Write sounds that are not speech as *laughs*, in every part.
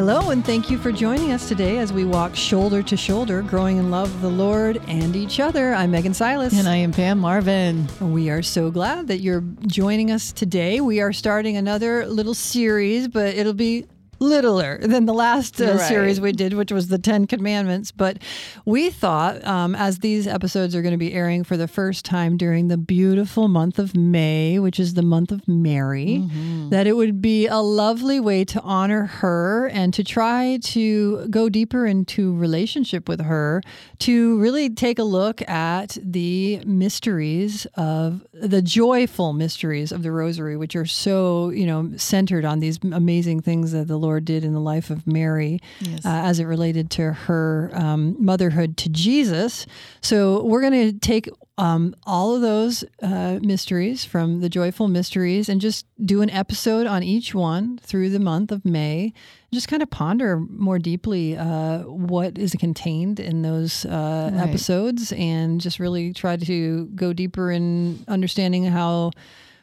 Hello, and thank you for joining us today as we walk shoulder to shoulder, growing in love of the Lord and each other. I'm Megan Silas. And I am Pam Marvin. We are so glad that you're joining us today. We are starting another little series, but it'll be littler than the last uh, Right. series we did, which was the Ten Commandments. But we thought, um, as these episodes are going to be airing for the first time during the beautiful month of May, which is the month of Mary, that it would be a lovely way to honor her and to try to go deeper into relationship with her, to really take a look at the mysteries of the joyful mysteries of the Rosary, which are so you know centered on these amazing things that the Lord did in the life of Mary Yes. uh, as it related to her um, motherhood to Jesus. So we're going to take um, all of those uh, mysteries from the joyful mysteries and just do an episode on each one through the month of May. Just kind of ponder more deeply uh, what is contained in those uh, Right. episodes and just really try to go deeper in understanding how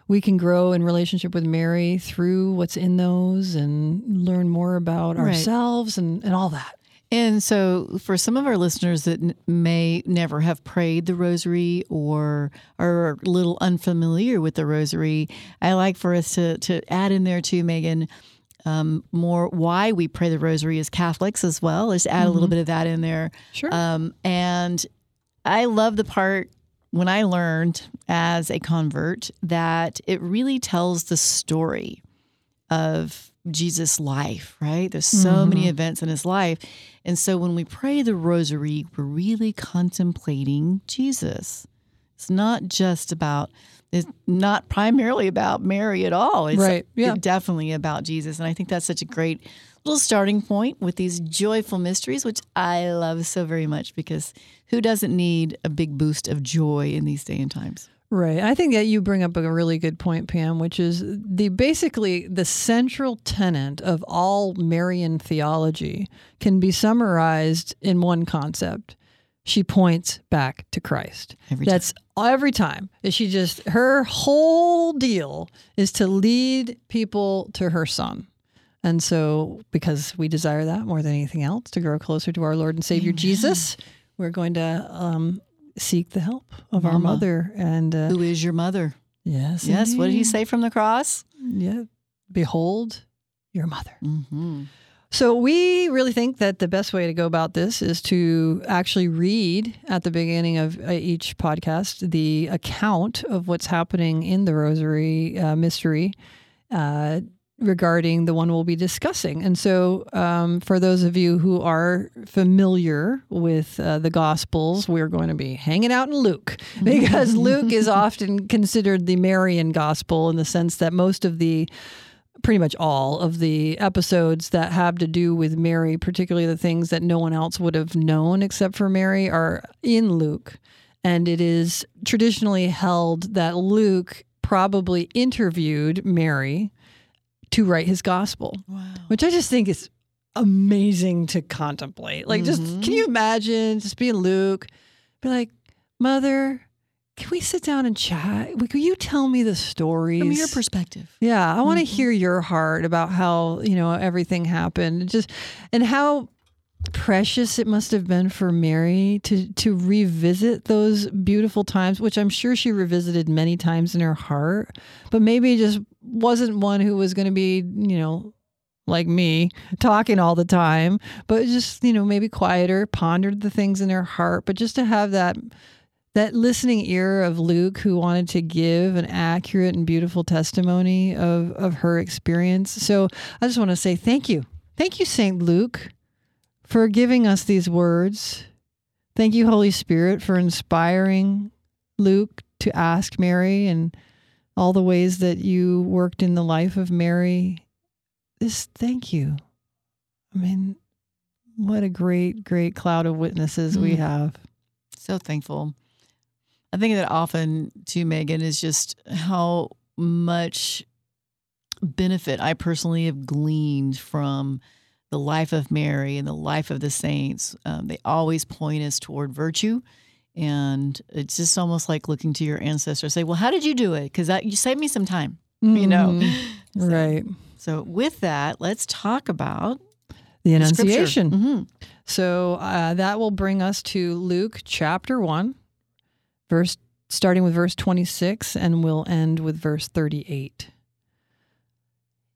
we can grow in relationship with Mary through what's in those and learn more about Right. ourselves and, and all that. And so, for some of our listeners that n- may never have prayed the rosary or are a little unfamiliar with the rosary, I like for us to, to add in there too, Megan, um, more why we pray the rosary as Catholics as well. Let's add a little bit of that in there. Sure. Um, and I love the part when I learned as a convert that it really tells the story of Jesus' life, right? There's so mm-hmm. many events in his life. And so when we pray the rosary, we're really contemplating Jesus. It's not just about, it's not primarily about Mary at all. It's Right, yeah. definitely about Jesus. And I think that's such a great little starting point with these joyful mysteries, which I love so very much because who doesn't need a big boost of joy in these day and times? Right. I think that you bring up a really good point, Pam, which is the basically the central tenet of all Marian theology can be summarized in one concept. She points back to Christ. Every time. That's every time. Is she just her whole deal is to lead people to her son. And so because we desire that more than anything else to grow closer to our Lord and Savior Jesus, we're going to um, seek the help of our mother and uh, Who is your mother? Yes. Yes. What did he say from the cross? Yeah. Behold your mother. Mm-hmm. So we really think that the best way to go about this is to actually read at the beginning of uh, each podcast the account of what's happening in the Rosary uh, mystery. Uh, regarding the one we'll be discussing. And so, um, for those of you who are familiar with uh, the Gospels, we're going to be hanging out in Luke *laughs* because Luke is often considered the Marian Gospel in the sense that most of the pretty much all of the episodes that have to do with Mary, particularly the things that no one else would have known except for Mary, are in Luke. And it is traditionally held that Luke probably interviewed Mary to write his gospel, Wow. which I just think is amazing to contemplate. Like, just Mhm. can you imagine just being Luke, be like, Mother, can we sit down and chat? Will you tell me the stories? From your perspective. Yeah, I want to Mhm. hear your heart about how, you know, everything happened. and Just and how precious it must have been for Mary to to revisit those beautiful times, which I'm sure she revisited many times in her heart, but maybe just wasn't one who was going to be, you know, like me, talking all the time, but just, you know, maybe quieter, pondered the things in her heart, but just to have that that listening ear of Luke who wanted to give an accurate and beautiful testimony of, of her experience. So I just want to say thank you. Thank you, St. Luke, for giving us these words. Thank you, Holy Spirit, for inspiring Luke to ask Mary and all the ways that you worked in the life of Mary. This thank you. I mean, what a great, great cloud of witnesses we Mm. have. So thankful. I think that often too, Megan, is just how much benefit I personally have gleaned from the life of Mary and the life of the saints. Um, they always point us toward virtue. And it's just almost like looking to your ancestors, say, "Well, how did you do it? Because that you saved me some time." You know, Mhm. *laughs* So- right. So, with that, let's talk about the The. Annunciation. Mhm. So uh, that will bring us to Luke chapter 1, verse starting with verse 26 and we'll end with verse 38.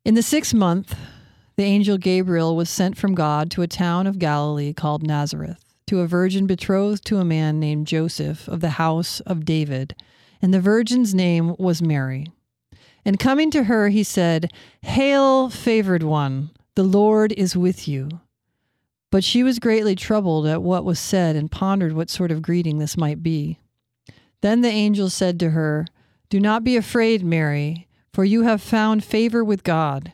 In the 6th month, the angel Gabriel was sent from God to a town of Galilee called Nazareth, to a virgin betrothed to a man named Joseph of the house of David, and the virgin's name was Mary. And coming to her, he said, "Hail, favored one, the Lord is with you." But she was greatly troubled at what was said and pondered what sort of greeting this might be. Then the angel said to her, Do not be afraid, Mary, for you have found favor with God.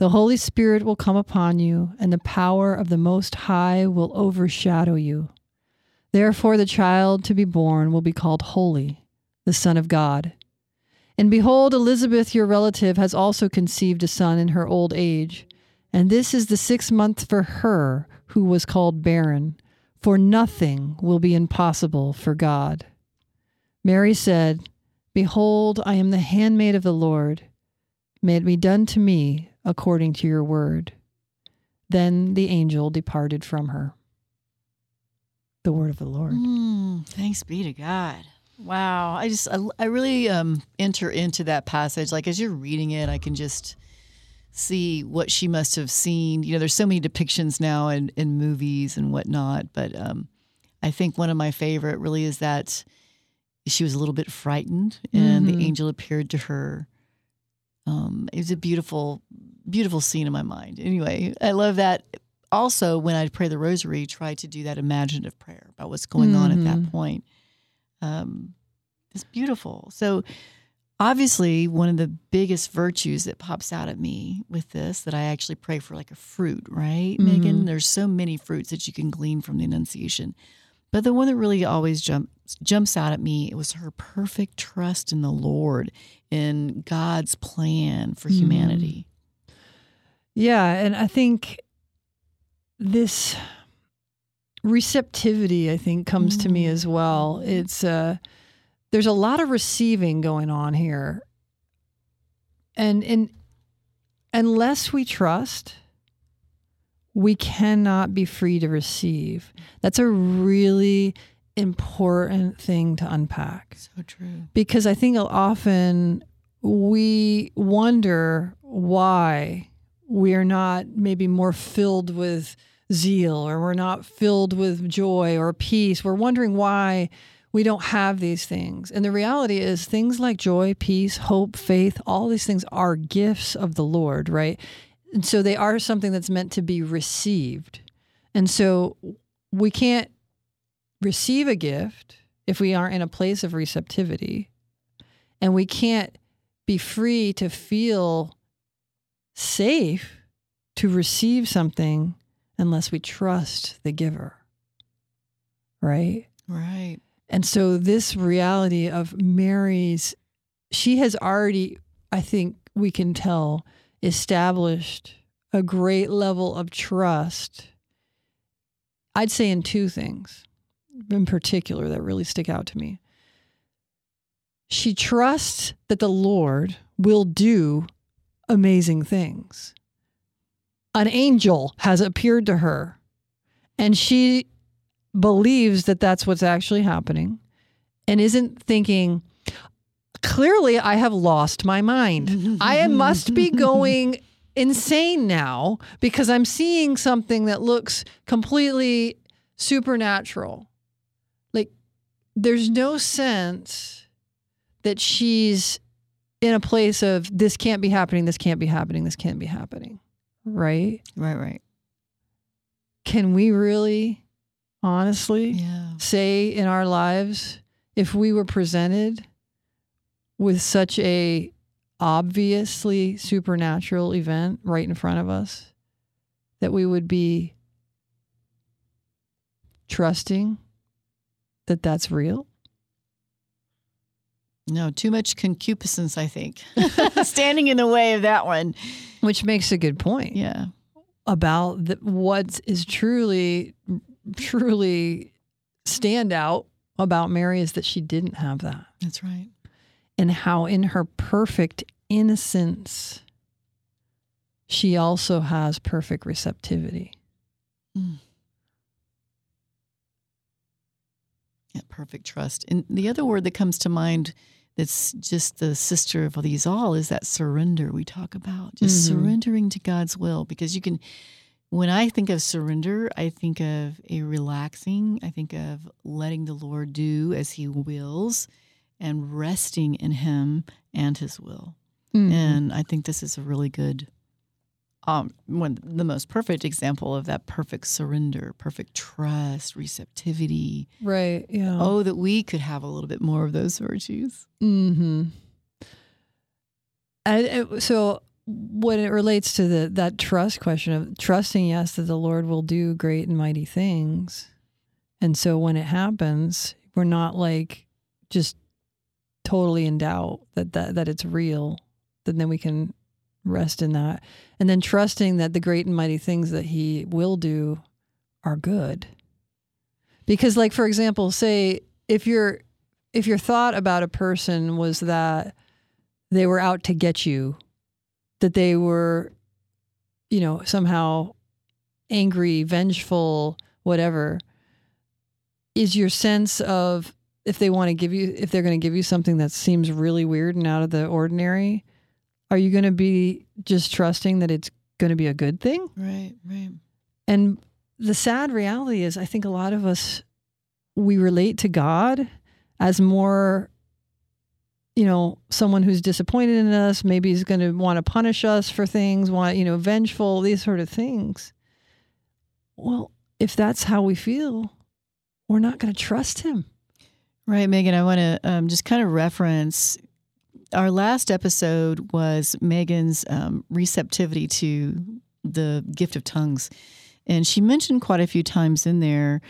The Holy Spirit will come upon you, and the power of the Most High will overshadow you. Therefore, the child to be born will be called Holy, the Son of God. And behold, Elizabeth, your relative, has also conceived a son in her old age. And this is the sixth month for her who was called barren, for nothing will be impossible for God. Mary said, Behold, I am the handmaid of the Lord. May it be done to me according to your word. Then the angel departed from her. The word of the Lord. Mm, thanks be to God. Wow. I just, I, I really um, enter into that passage. Like as you're reading it, I can just see what she must have seen. You know, there's so many depictions now in, in movies and whatnot, but um, I think one of my favorite really is that she was a little bit frightened and Mhm. the angel appeared to her. Um, it was a beautiful, beautiful scene in my mind. Anyway, I love that. Also, when I pray the rosary, try to do that imaginative prayer about what's going on at that Mhm. point. Um, it's beautiful. So, obviously, one of the biggest virtues that pops out at me with this that I actually pray for, like a fruit, right, Megan? Mhm. There's so many fruits that you can glean from the Annunciation, but the one that really always jumps jumps out at me it was her perfect trust in the Lord, in God's plan for Mhm. humanity. Yeah, and I think this receptivity I think comes to me Mm. as well. It's uh there's a lot of receiving going on here. And and unless we trust, we cannot be free to receive. That's a really important thing to unpack So true. because I think often we wonder why we are not maybe more filled with zeal or we're not filled with joy or peace. We're wondering why we don't have these things. And the reality is, things like joy, peace, hope, faith, all these things are gifts of the Lord, right? And so they are something that's meant to be received. And so we can't receive a gift if we aren't in a place of receptivity. And we can't be free to feel safe to receive something unless we trust the giver. Right? Right. And so this reality of Mary's, she has already, I think we can tell, established a great level of trust. I'd say in two things in particular that really stick out to me. She trusts that the Lord will do amazing things. An angel has appeared to her, and she believes that that's what's actually happening and isn't thinking, clearly, I have lost my mind. I must be *laughs* going insane now because I'm seeing something that looks completely supernatural. Like, there's no sense that she's in a place of this can't be happening, this can't be happening, this can't be happening. Right? Right. Right. Can we really, honestly, Yeah. say in our lives if we were presented with such a obviously supernatural event right in front of us that we would be trusting that that's real? No, too much concupiscence, I think, *laughs* *laughs* standing in the way of that one. Which makes a good point. Yeah. About the, what is truly, truly stand out about Mary is that she didn't have that. That's right. And how in her perfect innocence, she also has perfect receptivity. Mm. Yeah, perfect trust. And the other word that comes to mind that's just the sister of these all is that surrender we talk about. Just Mhm. surrendering to God's will. Because you can, when I think of surrender, I think of a relaxing, I think of letting the Lord do as He wills and resting in Him and His will. Mhm. And I think this is a really good, um, one the most perfect example of that perfect surrender, perfect trust, receptivity. right. Yeah. Oh, that we could have a little bit more of those virtues. Hmm. And so, when it relates to the that trust question of trusting, yes, that the Lord will do great and mighty things, and so when it happens, we're not like just totally in doubt that that that it's real. Then then we can rest in that, and then trusting that the great and mighty things that He will do are good. Because, like for example, say if you're if your thought about a person was that they were out to get you, that they were, you know, somehow angry, vengeful, whatever, is your sense of if they want to give you, if they're going to give you something that seems really weird and out of the ordinary, are you going to be just trusting that it's going to be a good thing? Right, right. And the sad reality is, I think a lot of us, we relate to God as more, you know, someone who's disappointed in us, maybe he's going to want to punish us for things, want, you know, vengeful, these sort of things. Well, if that's how we feel, we're not going to trust him. Right, Megan. I want to um, just kind of reference our last episode was Megan's um, receptivity to the gift of tongues. And she mentioned quite a few times in there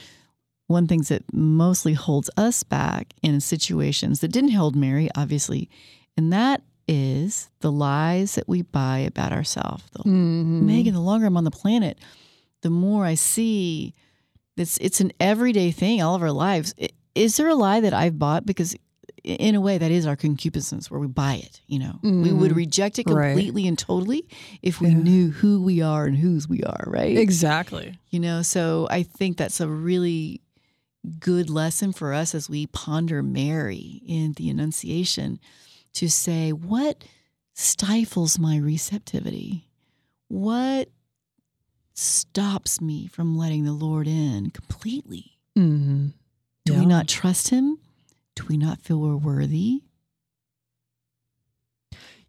one things that mostly holds us back in situations that didn't hold Mary, obviously, and that is the lies that we buy about ourselves. Mm-hmm. Megan, the longer I'm on the planet, the more I see it's it's an everyday thing all of our lives. Is there a lie that I've bought? Because in a way, that is our concupiscence, where we buy it. You know, we would Mhm. reject it Right. completely and totally if we Yeah. knew who we are and whose we are. Right? Exactly. You know, so I think that's a really good lesson for us as we ponder Mary in the Annunciation to say, what stifles my receptivity? What stops me from letting the Lord in completely? Mm-hmm. Do we not trust Him? Do we not feel we're worthy?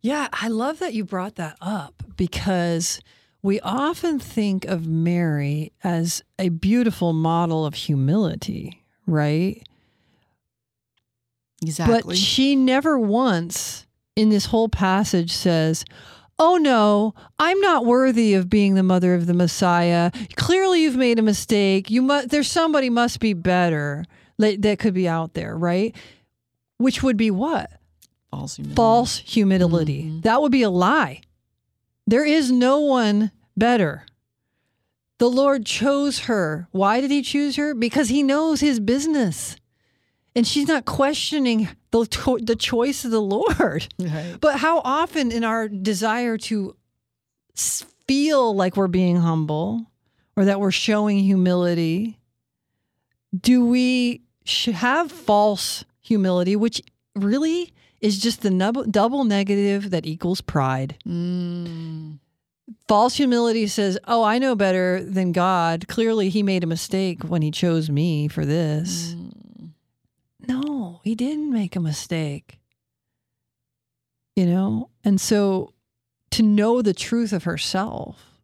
Yeah, I love that you brought that up because we often think of Mary as a beautiful model of humility, right? Exactly. But she never once in this whole passage says, Oh no, I'm not worthy of being the mother of the Messiah. Clearly, you've made a mistake. You must. There's somebody must be better that that could be out there, right? Which would be what? False humility. false humility. Mhm. That would be a lie. There is no one better. The Lord chose her. Why did he choose her? Because he knows his business. And she's not questioning the, cho- the choice of the Lord. *laughs* Right. But how often in our desire to feel like we're being humble or that we're showing humility, do we have false humility, which really is just the nub- double negative that equals pride? Mm. False humility says, Oh, I know better than God. Clearly, he made a mistake when he chose me for this. Mm. No, he didn't make a mistake. You know? And so to know the truth of herself,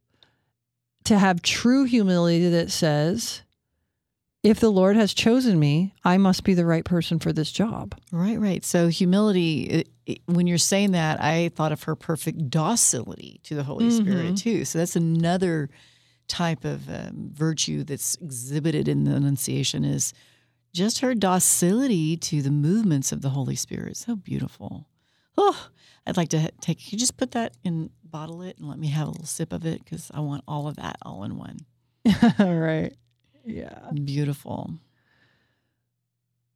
to have true humility that says, if the Lord has chosen me, I must be the right person for this job. Right, right. So humility. It, it, when you're saying that, I thought of her perfect docility to the Holy Mhm. Spirit too. So that's another type of um, virtue that's exhibited in the Annunciation is just her docility to the movements of the Holy Spirit. So beautiful. Oh, I'd like to take. Can you just put that in, bottle it, and let me have a little sip of it because I want all of that all in one. *laughs* right. Yeah. Beautiful.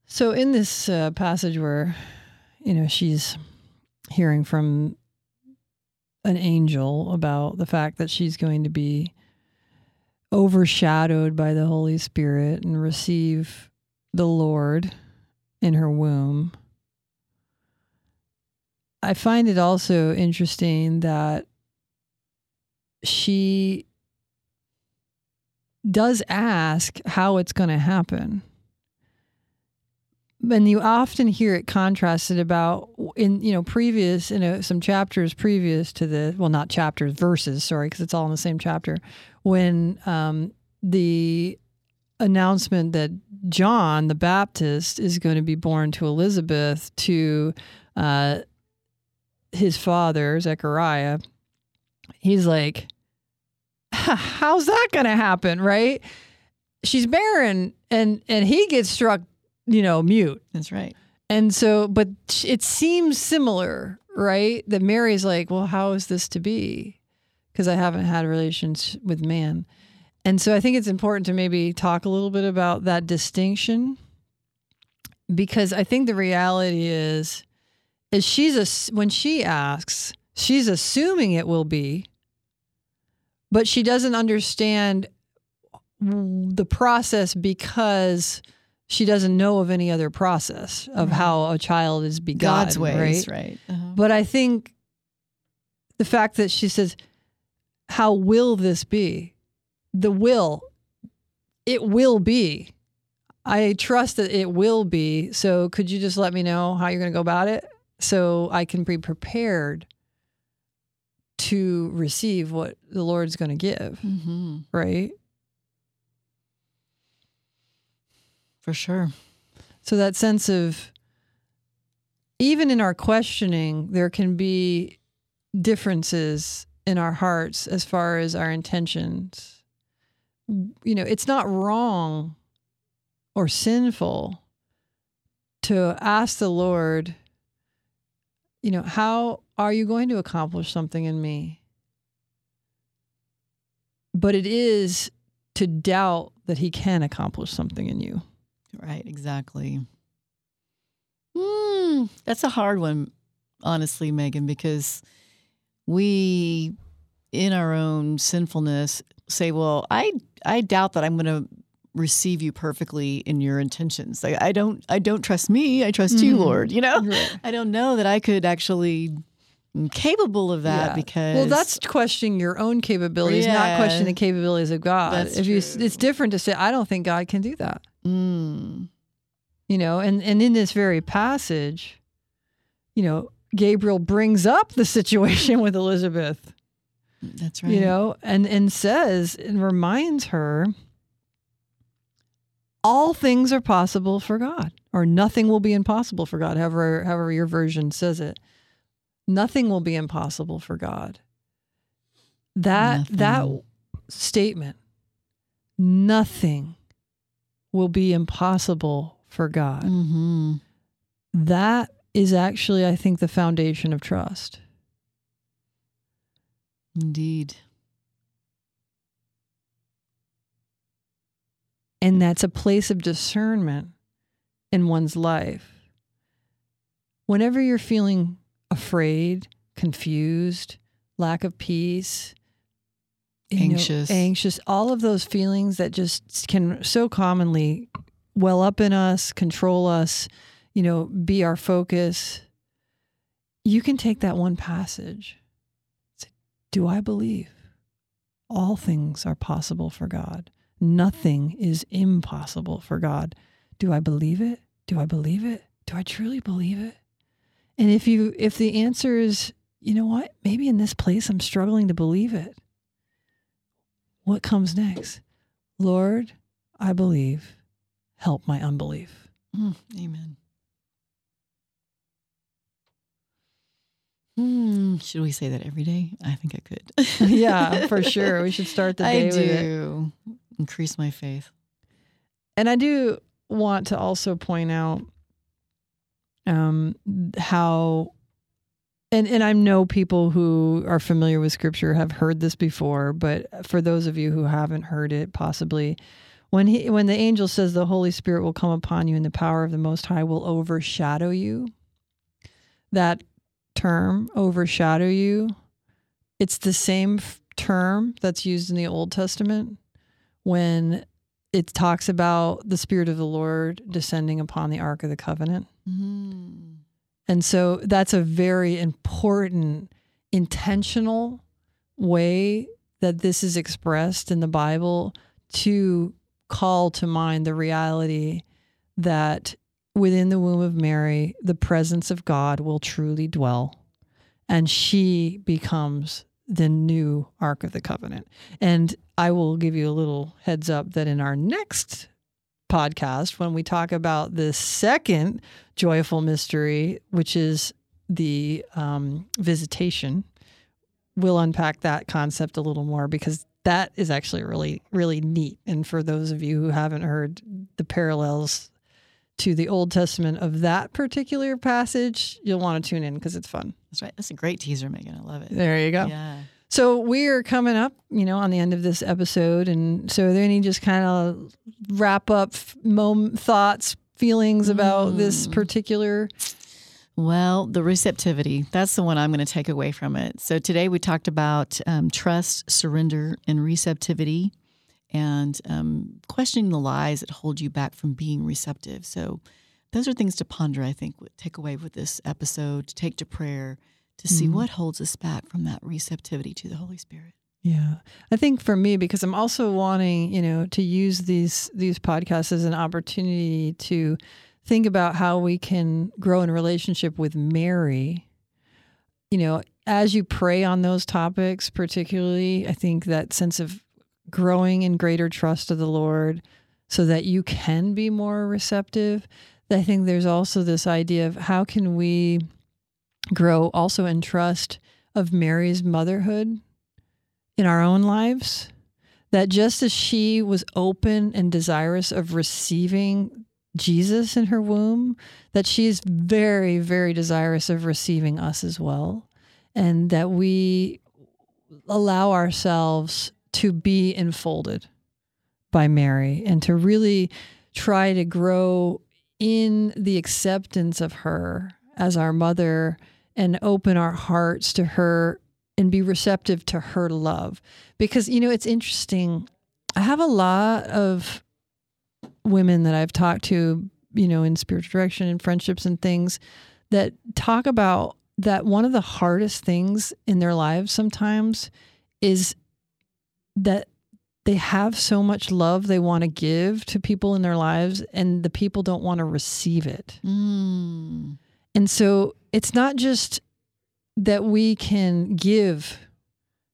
So in this uh, passage where, you know, she's hearing from an angel about the fact that she's going to be overshadowed by the Holy Spirit and receive the Lord in her womb. I find it also interesting that she does ask how it's going to happen. And you often hear it contrasted about in you know previous you know some chapters previous to the well not chapters verses sorry because it's all in the same chapter when um, the announcement that John the Baptist is going to be born to Elizabeth to uh, his father Zechariah, he's like, *laughs* "How's that going to happen?" Right? She's barren, and and he gets struck, you know, mute. That's right. And so, but it seems similar, right? That Mary's like, "Well, how is this to be?" Because I haven't had relations with man. And so I think it's important to maybe talk a little bit about that distinction because I think the reality is is she's a when she asks, she's assuming it will be but she doesn't understand the process because she doesn't know of any other process of Right. how a child is begotten, God's ways, right? right? Uh-huh. But I think the fact that she says, How will this be? The will, it will be. I trust that it will be. So could you just let me know how you're going to go about it so I can be prepared to receive what the Lord's going to give, hmm right? For sure. So that sense of even in our questioning, there can be differences in our hearts as far as our intentions. You know, it's not wrong or sinful to ask the Lord, you know, how are you going to accomplish something in me? But it is to doubt that he can accomplish something in you. Right, exactly. Mm, that's a hard one, honestly, Megan, because we, in our own sinfulness, say, "Well, I I doubt that I'm going to receive you perfectly in your intentions. Like, I don't I don't trust me. I trust you, Mhm. Lord. You know, Right. I don't know that I could actually capable of that Yeah. because Well, that's questioning your own capabilities, not Yeah. questioning the capabilities of God. That's if you, it's different to say, "I don't think God can do that," Mm, you know. And and in this very passage, you know, Gabriel brings up the situation with Elizabeth, that's right. you know, and and says and reminds her, all things are possible for God, or nothing will be impossible for God. However, however your version says it, nothing will be impossible for God. That that statement, nothing will be impossible for God. hmm That is actually, I think, the foundation of trust. Indeed. And that's a place of discernment in one's life. Whenever you're feeling afraid, confused, lack of peace, you know, Anxious. anxious, all of those feelings that just can so commonly well up in us, control us, you know, be our focus. You can take that one passage. Say, Do I believe all things are possible for God? Nothing is impossible for God. Do I believe it? Do I believe it? Do I truly believe it? And if you if the answer is, you know what? Maybe in this place I'm struggling to believe it. What comes next? Lord, I believe. Help my unbelief. Mm, amen. Hmm, should we say that every day? I think I could. *laughs* yeah, for *laughs* sure. We should start the day I with it. Increase my faith. And I do want to also point out um, how, and, and I know people who are familiar with scripture have heard this before, but for those of you who haven't heard it, possibly, when he when the angel says the Holy Spirit will come upon you and the power of the Most High will overshadow you, that term overshadow you, it's the same f- term that's used in the Old Testament when it talks about the Spirit of the Lord descending upon the Ark of the Covenant. Mm. And so that's a very important, intentional way that this is expressed in the Bible to call to mind the reality that within the womb of Mary, the presence of God will truly dwell, and she becomes the new Ark of the Covenant. And I will give you a little heads up that in our next podcast, when we talk about the second joyful mystery, which is the um, visitation, we'll unpack that concept a little more because that is actually really, really neat. And for those of you who haven't heard the parallels to the Old Testament of that particular passage, you'll want to tune in because it's fun. That's right. That's a great teaser, Megan. I love it. There you go. Yeah. So we're coming up, you know, on the end of this episode, and so are there any just kind of wrap up thoughts, feelings about this Mm. particular? Well, the receptivity, that's the one I'm going to take away from it. So today we talked about um, trust, surrender, and receptivity, and um, questioning the lies that hold you back from being receptive. So those are things to ponder, I think, take away with this episode, to take to prayer, to see Mhm. what holds us back from that receptivity to the Holy Spirit. Yeah, I think for me, because I'm also wanting, you know, to use these these podcasts as an opportunity to think about how we can grow in relationship with Mary. You know, as you pray on those topics, particularly, I think that sense of growing in greater trust of the Lord, so that you can be more receptive. I think there's also this idea of how can we grow also in trust of Mary's motherhood in our own lives. That just as she was open and desirous of receiving Jesus in her womb, that she is very, very desirous of receiving us as well. And that we allow ourselves to be enfolded by Mary and to really try to grow in the acceptance of her as our mother and open our hearts to her and be receptive to her love. Because, you know, it's interesting. I have a lot of women that I've talked to, you know, in spiritual direction and friendships and things that talk about that one of the hardest things in their lives sometimes is that they have so much love they want to give to people in their lives and the people don't want to receive it. Mm. And so it's not just that we can give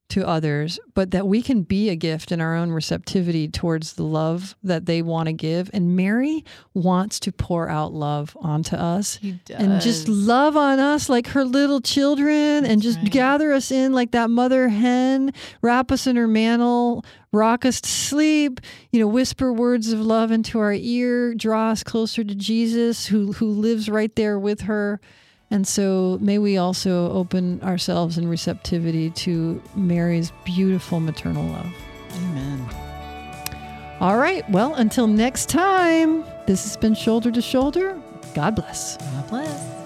to others, but that we can be a gift in our own receptivity towards the love that they want to give. And Mary wants to pour out love onto us and just love on us like her little children and just right. gather us in like that mother hen, wrap us in her mantle, rock us to sleep, you know, whisper words of love into our ear, draw us closer to Jesus who who lives right there with her. And so may we also open ourselves in receptivity to Mary's beautiful maternal love. Amen. All right, well, until next time, this has been Shoulder to Shoulder. God bless. God bless.